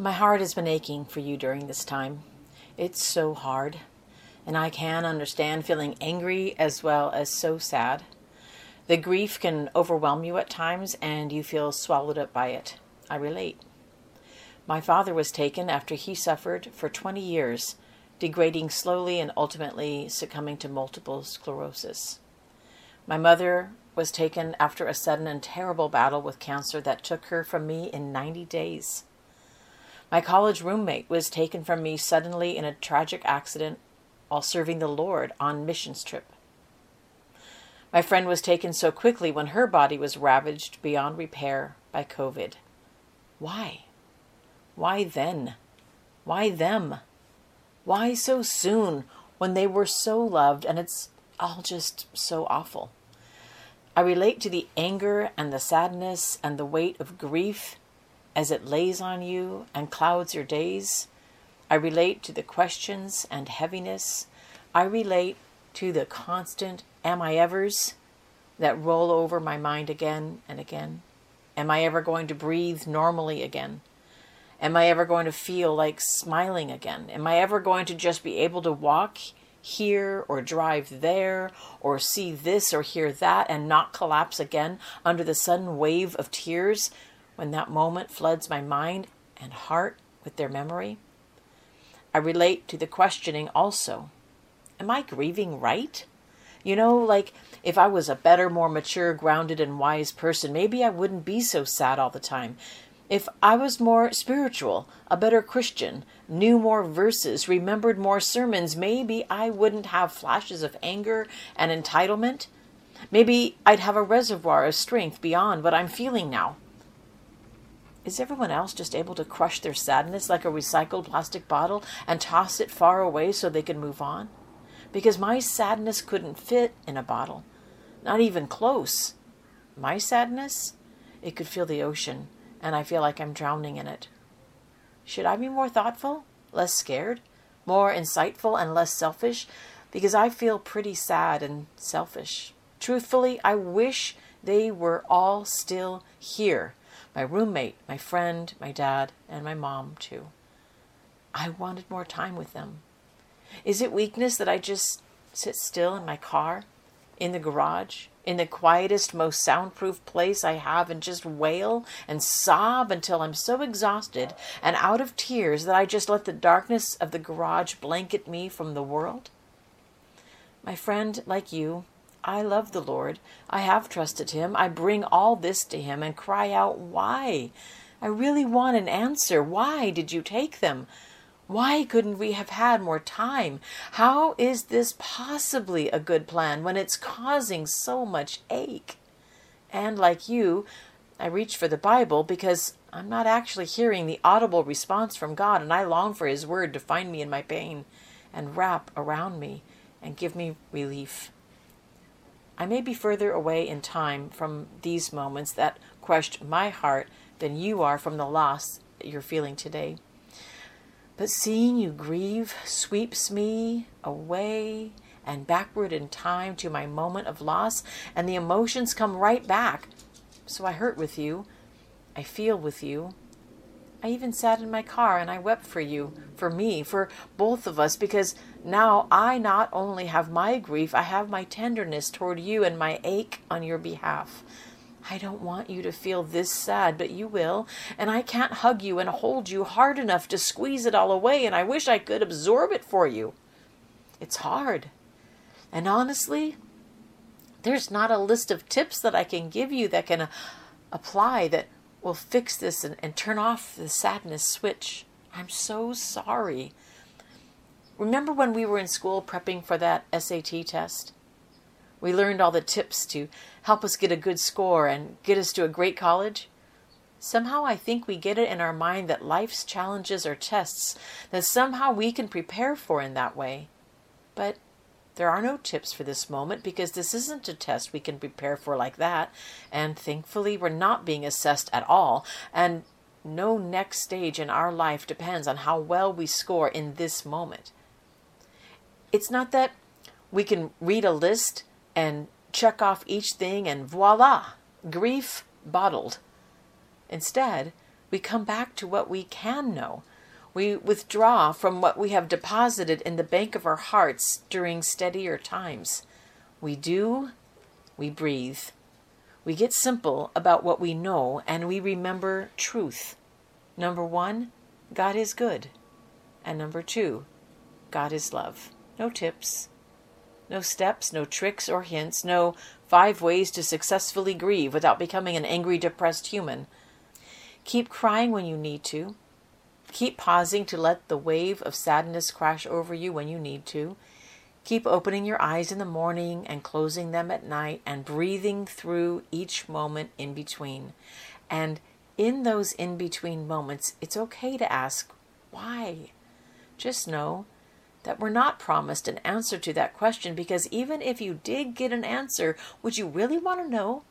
My heart has been aching for you during this time. It's so hard, and I can understand feeling angry as well as so sad. The grief can overwhelm you at times, and you feel swallowed up by it. I relate. My father was taken after he suffered for 20 years, degrading slowly and ultimately succumbing to multiple sclerosis. My mother was taken after a sudden and terrible battle with cancer that took her from me in 90 days. My college roommate was taken from me suddenly in a tragic accident while serving the Lord on missions trip. My friend was taken so quickly when her body was ravaged beyond repair by COVID. Why? Why then? Why them? Why so soon when they were so loved and it's all just so awful? I relate to the anger and the sadness and the weight of grief as it lays on you and clouds your days. I relate to the questions and heaviness. I relate to the constant am I evers that roll over my mind again and again. Am I ever going to breathe normally again? Am I ever going to feel like smiling again? Am I ever going to just be able to walk here or drive there or see this or hear that and not collapse again under the sudden wave of tears when that moment floods my mind and heart with their memory? I relate to the questioning also Am I grieving right? You know, like if I was a better, more mature, grounded, and wise person, maybe I wouldn't be so sad all the time. If I was more spiritual, a better Christian, knew more verses, remembered more sermons, maybe I wouldn't have flashes of anger and entitlement. Maybe I'd have a reservoir of strength beyond what I'm feeling now. Is everyone else just able to crush their sadness like a recycled plastic bottle and toss it far away so they can move on? Because my sadness couldn't fit in a bottle, not even close. My sadness, it could fill the ocean, and I feel like I'm drowning in it. Should I be more thoughtful, less scared, more insightful, and less selfish? Because I feel pretty sad and selfish. Truthfully, I wish they were all still here my roommate, my friend, my dad, and my mom, too. I wanted more time with them. Is it weakness that I just sit still in my car, in the garage, in the quietest, most soundproof place I have and just wail and sob until I'm so exhausted and out of tears that I just let the darkness of the garage blanket me from the world? My friend, like you, I love the Lord. I have trusted Him. I bring all this to Him and cry out, Why? I really want an answer. Why did you take them? Why couldn't we have had more time? How is this possibly a good plan when it's causing so much ache? And like you, I reach for the Bible because I'm not actually hearing the audible response from God, and I long for His Word to find me in my pain and wrap around me and give me relief. I may be further away in time from these moments that crushed my heart than you are from the loss you're feeling today. But seeing you grieve sweeps me away and backward in time to my moment of loss, and the emotions come right back. So I hurt with you. I feel with you. I even sat in my car and I wept for you, for me, for both of us, because now I not only have my grief, I have my tenderness toward you and my ache on your behalf. I don't want you to feel this sad, but you will, and I can't hug you and hold you hard enough to squeeze it all away, and I wish I could absorb it for you. It's hard. And honestly, there's not a list of tips that I can give you that can uh, apply that will fix this and, and turn off the sadness switch. I'm so sorry. Remember when we were in school prepping for that SAT test? We learned all the tips to help us get a good score and get us to a great college. Somehow I think we get it in our mind that life's challenges are tests that somehow we can prepare for in that way. But there are no tips for this moment because this isn't a test we can prepare for like that. And thankfully, we're not being assessed at all. And no next stage in our life depends on how well we score in this moment. It's not that we can read a list and check off each thing and voila, grief bottled. Instead, we come back to what we can know. We withdraw from what we have deposited in the bank of our hearts during steadier times. We do, we breathe. We get simple about what we know and we remember truth. Number one, God is good. And number two, God is love. No tips, no steps, no tricks or hints, no five ways to successfully grieve without becoming an angry, depressed human. Keep crying when you need to. Keep pausing to let the wave of sadness crash over you when you need to. Keep opening your eyes in the morning and closing them at night and breathing through each moment in between. And in those in between moments, it's okay to ask, why? Just know that we're not promised an answer to that question because even if you did get an answer, would you really want to know?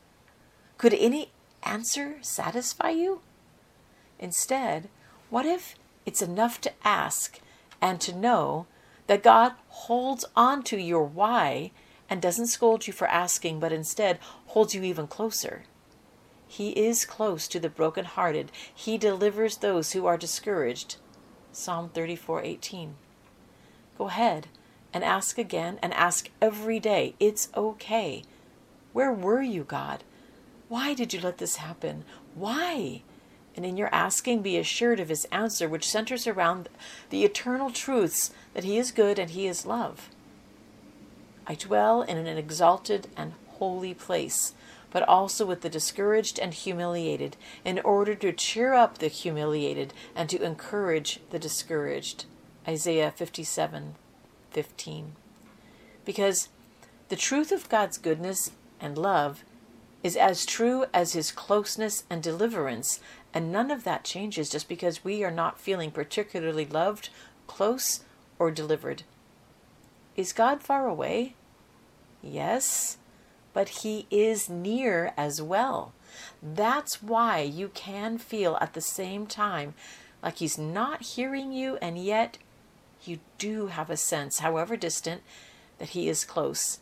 Could any answer satisfy you? Instead, what if it's enough to ask and to know that God holds on to your why and doesn't scold you for asking, but instead holds you even closer? He is close to the brokenhearted. He delivers those who are discouraged. Psalm 34:18. Go ahead and ask again and ask every day. It's okay. Where were you, God? Why did you let this happen? Why? And in your asking, be assured of his answer, which centers around the eternal truths that he is good and he is love. I dwell in an exalted and holy place, but also with the discouraged and humiliated, in order to cheer up the humiliated and to encourage the discouraged. Isaiah 57 15. Because the truth of God's goodness and love is as true as his closeness and deliverance, and none of that changes just because we are not feeling particularly loved, close, or delivered. Is God far away? Yes, but he is near as well. That's why you can feel at the same time like he's not hearing you, and yet you do have a sense, however distant, that he is close.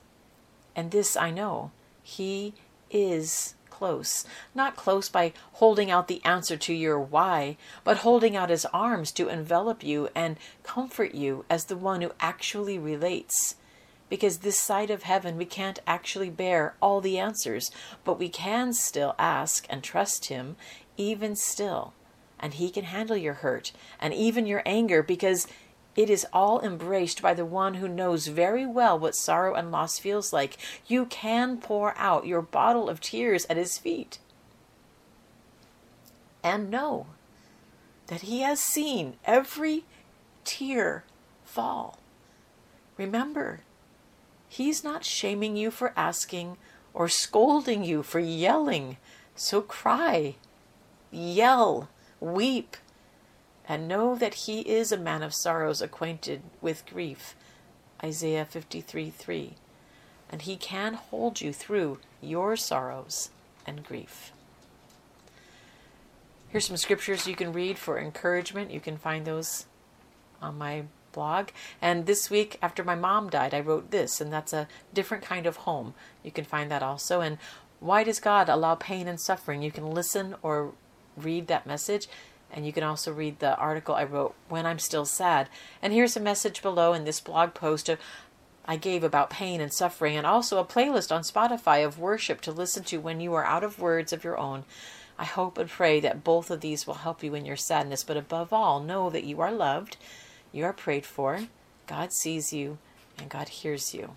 And this I know. He is close. Not close by holding out the answer to your why, but holding out his arms to envelop you and comfort you as the one who actually relates. Because this side of heaven, we can't actually bear all the answers, but we can still ask and trust him, even still. And he can handle your hurt and even your anger because it is all embraced by the one who knows very well what sorrow and loss feels like. You can pour out your bottle of tears at his feet. And know that he has seen every tear fall. Remember, he's not shaming you for asking or scolding you for yelling. So cry, yell, weep, and know that he is a man of sorrows, acquainted with grief. Isaiah 53 3. And he can hold you through your sorrows and grief. Here's some scriptures you can read for encouragement. You can find those on my blog. And this week, after my mom died, I wrote this, and that's a different kind of home. You can find that also. And why does God allow pain and suffering? You can listen or read that message and you can also read the article I wrote, When I'm Still Sad. And here's a message below in this blog post I gave about pain and suffering, and also a playlist on Spotify of worship to listen to when you are out of words of your own. I hope and pray that both of these will help you in your sadness, but above all, know that you are loved, you are prayed for, God sees you, and God hears you.